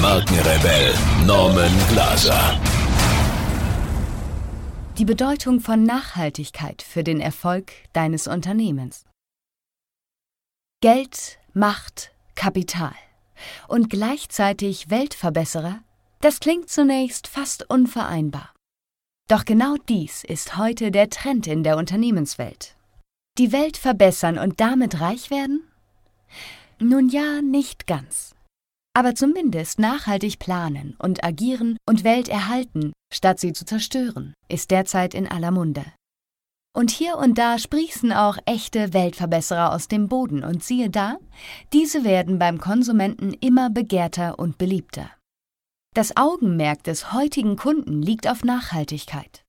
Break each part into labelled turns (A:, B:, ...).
A: Markenrebell Norman Glaser.
B: Die Bedeutung von Nachhaltigkeit für den Erfolg deines Unternehmens. Geld, Macht, Kapital und gleichzeitig Weltverbesserer, das klingt zunächst fast unvereinbar. Doch genau dies ist heute der Trend in der Unternehmenswelt. Die Welt verbessern und damit reich werden? Nun ja, nicht ganz. Aber zumindest nachhaltig planen und agieren und Welt erhalten, statt sie zu zerstören, ist derzeit in aller Munde. Und hier und da sprießen auch echte Weltverbesserer aus dem Boden und siehe da, diese werden beim Konsumenten immer begehrter und beliebter. Das Augenmerk des heutigen Kunden liegt auf Nachhaltigkeit.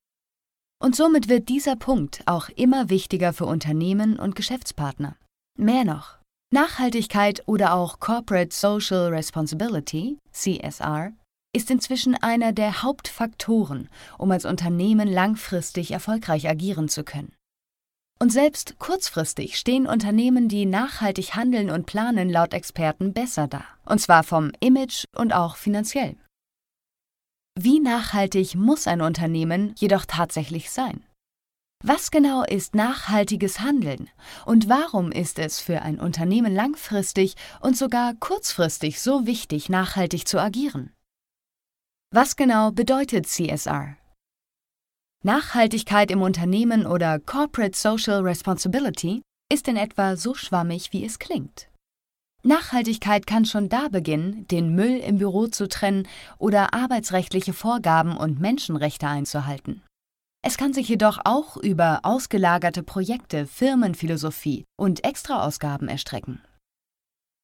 B: Und somit wird dieser Punkt auch immer wichtiger für Unternehmen und Geschäftspartner. Mehr noch, Nachhaltigkeit oder auch Corporate Social Responsibility, CSR, ist inzwischen einer der Hauptfaktoren, um als Unternehmen langfristig erfolgreich agieren zu können. Und selbst kurzfristig stehen Unternehmen, die nachhaltig handeln und planen, laut Experten besser da. Und zwar vom Image und auch finanziell. Wie nachhaltig muss ein Unternehmen jedoch tatsächlich sein? Was genau ist nachhaltiges Handeln und warum ist es für ein Unternehmen langfristig und sogar kurzfristig so wichtig, nachhaltig zu agieren? Was genau bedeutet CSR? Nachhaltigkeit im Unternehmen oder Corporate Social Responsibility ist in etwa so schwammig, wie es klingt. Nachhaltigkeit kann schon da beginnen, den Müll im Büro zu trennen oder arbeitsrechtliche Vorgaben und Menschenrechte einzuhalten. Es kann sich jedoch auch über ausgelagerte Projekte, Firmenphilosophie und Extraausgaben erstrecken.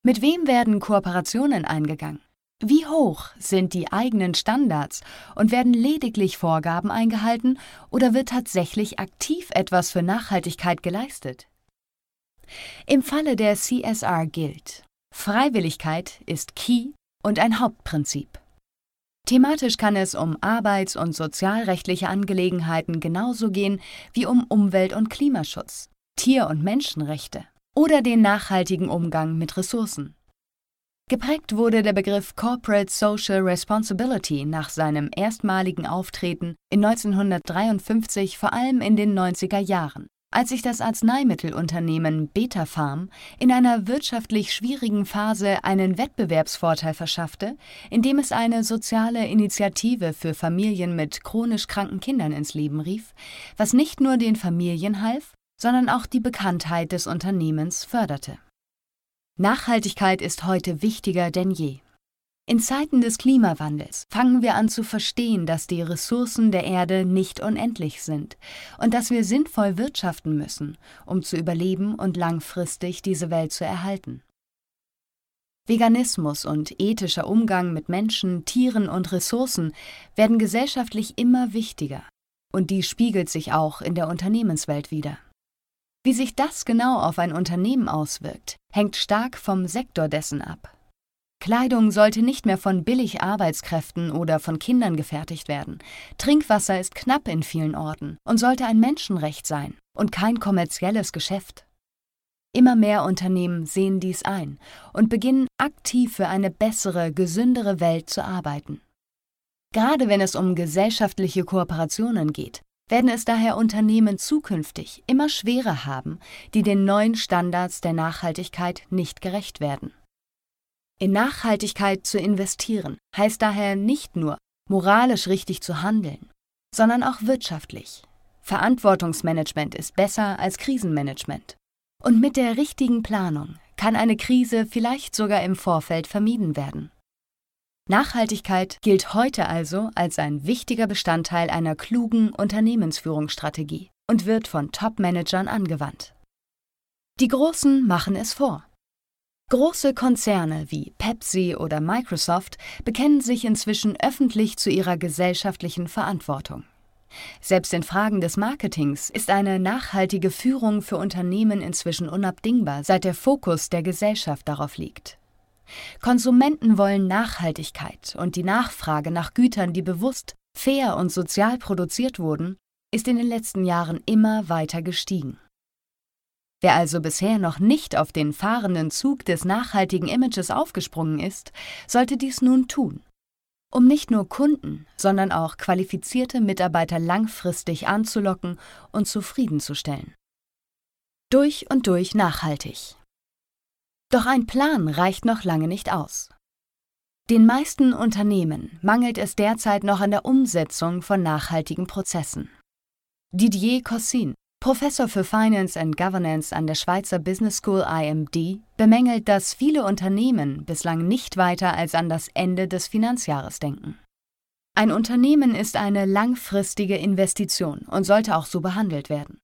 B: Mit wem werden Kooperationen eingegangen? Wie hoch sind die eigenen Standards und werden lediglich Vorgaben eingehalten oder wird tatsächlich aktiv etwas für Nachhaltigkeit geleistet? Im Falle der CSR gilt, Freiwilligkeit ist Key und ein Hauptprinzip. Thematisch kann es um arbeits- und sozialrechtliche Angelegenheiten genauso gehen wie um Umwelt- und Klimaschutz, Tier- und Menschenrechte oder den nachhaltigen Umgang mit Ressourcen. Geprägt wurde der Begriff Corporate Social Responsibility nach seinem erstmaligen Auftreten in 1953 vor allem in den 90er Jahren als sich das Arzneimittelunternehmen Betapharm in einer wirtschaftlich schwierigen Phase einen Wettbewerbsvorteil verschaffte, indem es eine soziale Initiative für Familien mit chronisch kranken Kindern ins Leben rief, was nicht nur den Familien half, sondern auch die Bekanntheit des Unternehmens förderte. Nachhaltigkeit ist heute wichtiger denn je. In Zeiten des Klimawandels fangen wir an zu verstehen, dass die Ressourcen der Erde nicht unendlich sind und dass wir sinnvoll wirtschaften müssen, um zu überleben und langfristig diese Welt zu erhalten. Veganismus und ethischer Umgang mit Menschen, Tieren und Ressourcen werden gesellschaftlich immer wichtiger, und dies spiegelt sich auch in der Unternehmenswelt wider. Wie sich das genau auf ein Unternehmen auswirkt, hängt stark vom Sektor dessen ab. Kleidung sollte nicht mehr von Billigarbeitskräften oder von Kindern gefertigt werden. Trinkwasser ist knapp in vielen Orten und sollte ein Menschenrecht sein und kein kommerzielles Geschäft. Immer mehr Unternehmen sehen dies ein und beginnen aktiv für eine bessere, gesündere Welt zu arbeiten. Gerade wenn es um gesellschaftliche Kooperationen geht, werden es daher Unternehmen zukünftig immer schwerer haben, die den neuen Standards der Nachhaltigkeit nicht gerecht werden. In Nachhaltigkeit zu investieren heißt daher nicht nur, moralisch richtig zu handeln, sondern auch wirtschaftlich. Verantwortungsmanagement ist besser als Krisenmanagement. Und mit der richtigen Planung kann eine Krise vielleicht sogar im Vorfeld vermieden werden. Nachhaltigkeit gilt heute also als ein wichtiger Bestandteil einer klugen Unternehmensführungsstrategie und wird von Top-Managern angewandt. Die Großen machen es vor. Große Konzerne wie Pepsi oder Microsoft bekennen sich inzwischen öffentlich zu ihrer gesellschaftlichen Verantwortung. Selbst in Fragen des Marketings ist eine nachhaltige Führung für Unternehmen inzwischen unabdingbar, seit der Fokus der Gesellschaft darauf liegt. Konsumenten wollen Nachhaltigkeit und die Nachfrage nach Gütern, die bewusst, fair und sozial produziert wurden, ist in den letzten Jahren immer weiter gestiegen. Wer also bisher noch nicht auf den fahrenden Zug des nachhaltigen Images aufgesprungen ist, sollte dies nun tun. Um nicht nur Kunden, sondern auch qualifizierte Mitarbeiter langfristig anzulocken und zufriedenzustellen. Durch und durch nachhaltig. Doch ein Plan reicht noch lange nicht aus. Den meisten Unternehmen mangelt es derzeit noch an der Umsetzung von nachhaltigen Prozessen. Didier Cossin, Professor für Finance and Governance an der Schweizer Business School IMD bemängelt, dass viele Unternehmen bislang nicht weiter als an das Ende des Finanzjahres denken. Ein Unternehmen ist eine langfristige Investition und sollte auch so behandelt werden.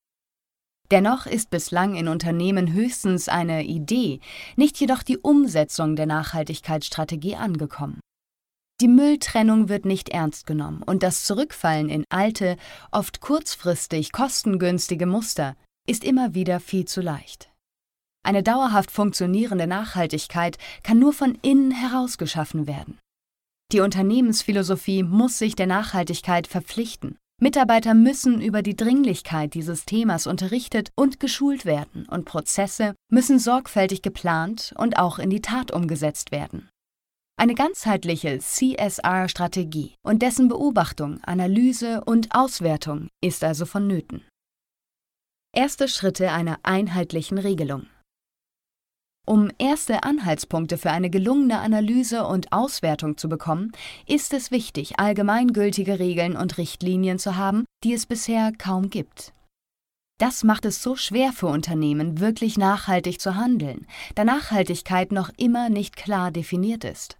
B: Dennoch ist bislang in Unternehmen höchstens eine Idee, nicht jedoch die Umsetzung der Nachhaltigkeitsstrategie angekommen. Die Mülltrennung wird nicht ernst genommen und das Zurückfallen in alte, oft kurzfristig kostengünstige Muster ist immer wieder viel zu leicht. Eine dauerhaft funktionierende Nachhaltigkeit kann nur von innen heraus geschaffen werden. Die Unternehmensphilosophie muss sich der Nachhaltigkeit verpflichten. Mitarbeiter müssen über die Dringlichkeit dieses Themas unterrichtet und geschult werden und Prozesse müssen sorgfältig geplant und auch in die Tat umgesetzt werden. Eine ganzheitliche CSR-Strategie und dessen Beobachtung, Analyse und Auswertung ist also vonnöten. Erste Schritte einer einheitlichen Regelung. Um erste Anhaltspunkte für eine gelungene Analyse und Auswertung zu bekommen, ist es wichtig, allgemeingültige Regeln und Richtlinien zu haben, die es bisher kaum gibt. Das macht es so schwer für Unternehmen, wirklich nachhaltig zu handeln, da Nachhaltigkeit noch immer nicht klar definiert ist.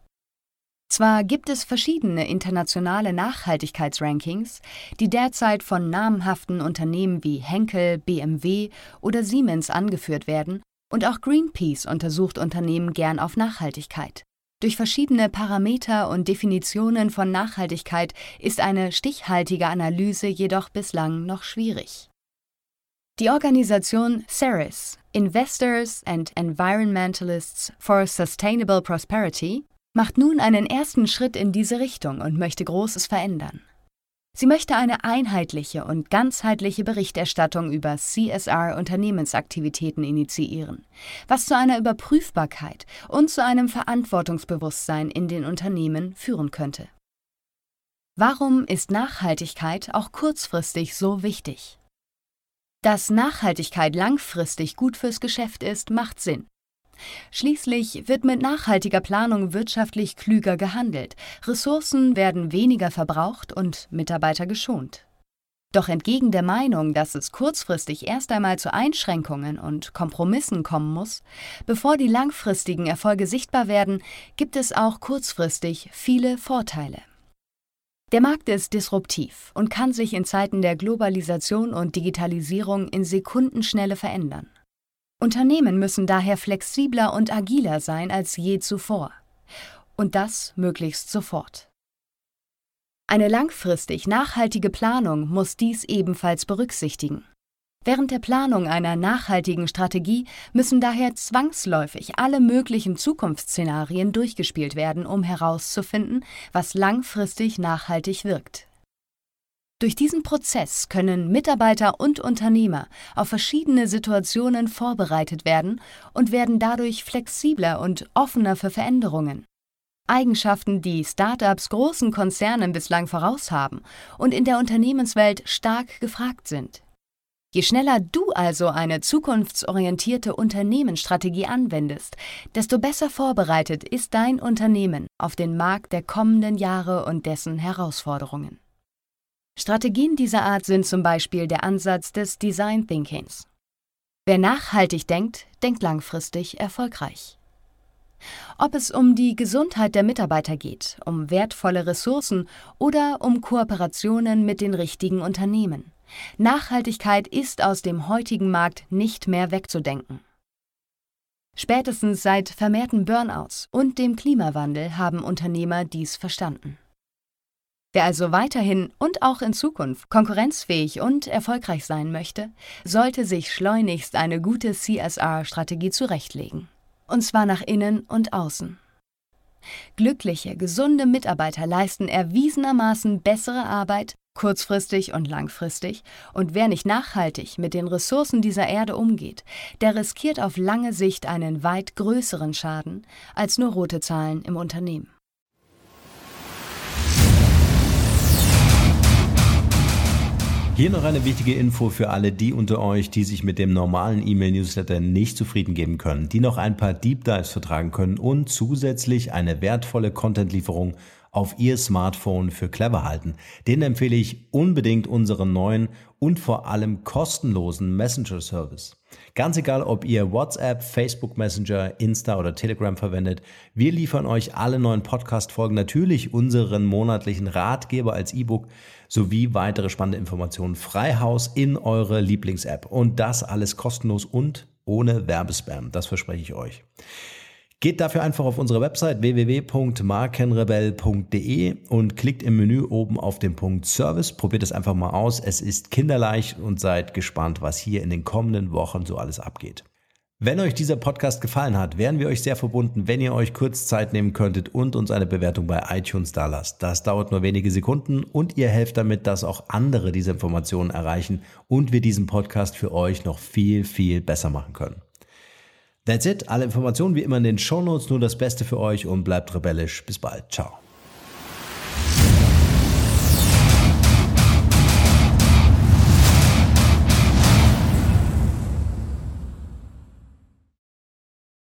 B: Zwar gibt es verschiedene internationale Nachhaltigkeitsrankings, die derzeit von namhaften Unternehmen wie Henkel, BMW oder Siemens angeführt werden, und auch Greenpeace untersucht Unternehmen gern auf Nachhaltigkeit. Durch verschiedene Parameter und Definitionen von Nachhaltigkeit ist eine stichhaltige Analyse jedoch bislang noch schwierig. Die Organisation CERIS, Investors and Environmentalists for Sustainable Prosperity, macht nun einen ersten Schritt in diese Richtung und möchte Großes verändern. Sie möchte eine einheitliche und ganzheitliche Berichterstattung über CSR-Unternehmensaktivitäten initiieren, was zu einer Überprüfbarkeit und zu einem Verantwortungsbewusstsein in den Unternehmen führen könnte. Warum ist Nachhaltigkeit auch kurzfristig so wichtig? Dass Nachhaltigkeit langfristig gut fürs Geschäft ist, macht Sinn. Schließlich wird mit nachhaltiger Planung wirtschaftlich klüger gehandelt, Ressourcen werden weniger verbraucht und Mitarbeiter geschont. Doch entgegen der Meinung, dass es kurzfristig erst einmal zu Einschränkungen und Kompromissen kommen muss, bevor die langfristigen Erfolge sichtbar werden, gibt es auch kurzfristig viele Vorteile. Der Markt ist disruptiv und kann sich in Zeiten der Globalisation und Digitalisierung in Sekundenschnelle verändern. Unternehmen müssen daher flexibler und agiler sein als je zuvor. Und das möglichst sofort. Eine langfristig nachhaltige Planung muss dies ebenfalls berücksichtigen. Während der Planung einer nachhaltigen Strategie müssen daher zwangsläufig alle möglichen Zukunftsszenarien durchgespielt werden, um herauszufinden, was langfristig nachhaltig wirkt. Durch diesen Prozess können Mitarbeiter und Unternehmer auf verschiedene Situationen vorbereitet werden und werden dadurch flexibler und offener für Veränderungen. Eigenschaften, die Startups großen Konzernen bislang voraus haben und in der Unternehmenswelt stark gefragt sind. Je schneller du also eine zukunftsorientierte Unternehmensstrategie anwendest, desto besser vorbereitet ist dein Unternehmen auf den Markt der kommenden Jahre und dessen Herausforderungen. Strategien dieser Art sind zum Beispiel der Ansatz des Design Thinkings. Wer nachhaltig denkt, denkt langfristig erfolgreich. Ob es um die Gesundheit der Mitarbeiter geht, um wertvolle Ressourcen oder um Kooperationen mit den richtigen Unternehmen. Nachhaltigkeit ist aus dem heutigen Markt nicht mehr wegzudenken. Spätestens seit vermehrten Burnouts und dem Klimawandel haben Unternehmer dies verstanden. Wer also weiterhin und auch in Zukunft konkurrenzfähig und erfolgreich sein möchte, sollte sich schleunigst eine gute CSR-Strategie zurechtlegen. Und zwar nach innen und außen. Glückliche, gesunde Mitarbeiter leisten erwiesenermaßen bessere Arbeit, kurzfristig und langfristig, und wer nicht nachhaltig mit den Ressourcen dieser Erde umgeht, der riskiert auf lange Sicht einen weit größeren Schaden als nur rote Zahlen im Unternehmen.
C: Hier noch eine wichtige Info für alle die unter euch, die sich mit dem normalen E-Mail-Newsletter nicht zufrieden geben können, die noch ein paar Deep Dives vertragen können und zusätzlich eine wertvolle Content-Lieferung auf ihr Smartphone für clever halten. Den empfehle ich unbedingt unseren neuen und vor allem kostenlosen Messenger-Service. Ganz egal, ob ihr WhatsApp, Facebook Messenger, Insta oder Telegram verwendet, wir liefern euch alle neuen Podcast-Folgen, natürlich unseren monatlichen Ratgeber als E-Book sowie weitere spannende Informationen frei Haus in eure Lieblings-App. Und das alles kostenlos und ohne Werbespam. Das verspreche ich euch. Geht dafür einfach auf unsere Website www.markenrebell.de und klickt im Menü oben auf den Punkt Service. Probiert es einfach mal aus. Es ist kinderleicht und seid gespannt, was hier in den kommenden Wochen so alles abgeht. Wenn euch dieser Podcast gefallen hat, wären wir euch sehr verbunden, wenn ihr euch kurz Zeit nehmen könntet und uns eine Bewertung bei iTunes da lasst. Das dauert nur wenige Sekunden und ihr helft damit, dass auch andere diese Informationen erreichen und wir diesen Podcast für euch noch viel, viel besser machen können. That's it. Alle Informationen wie immer in den Shownotes. Nur das Beste für euch und bleibt rebellisch. Bis bald. Ciao.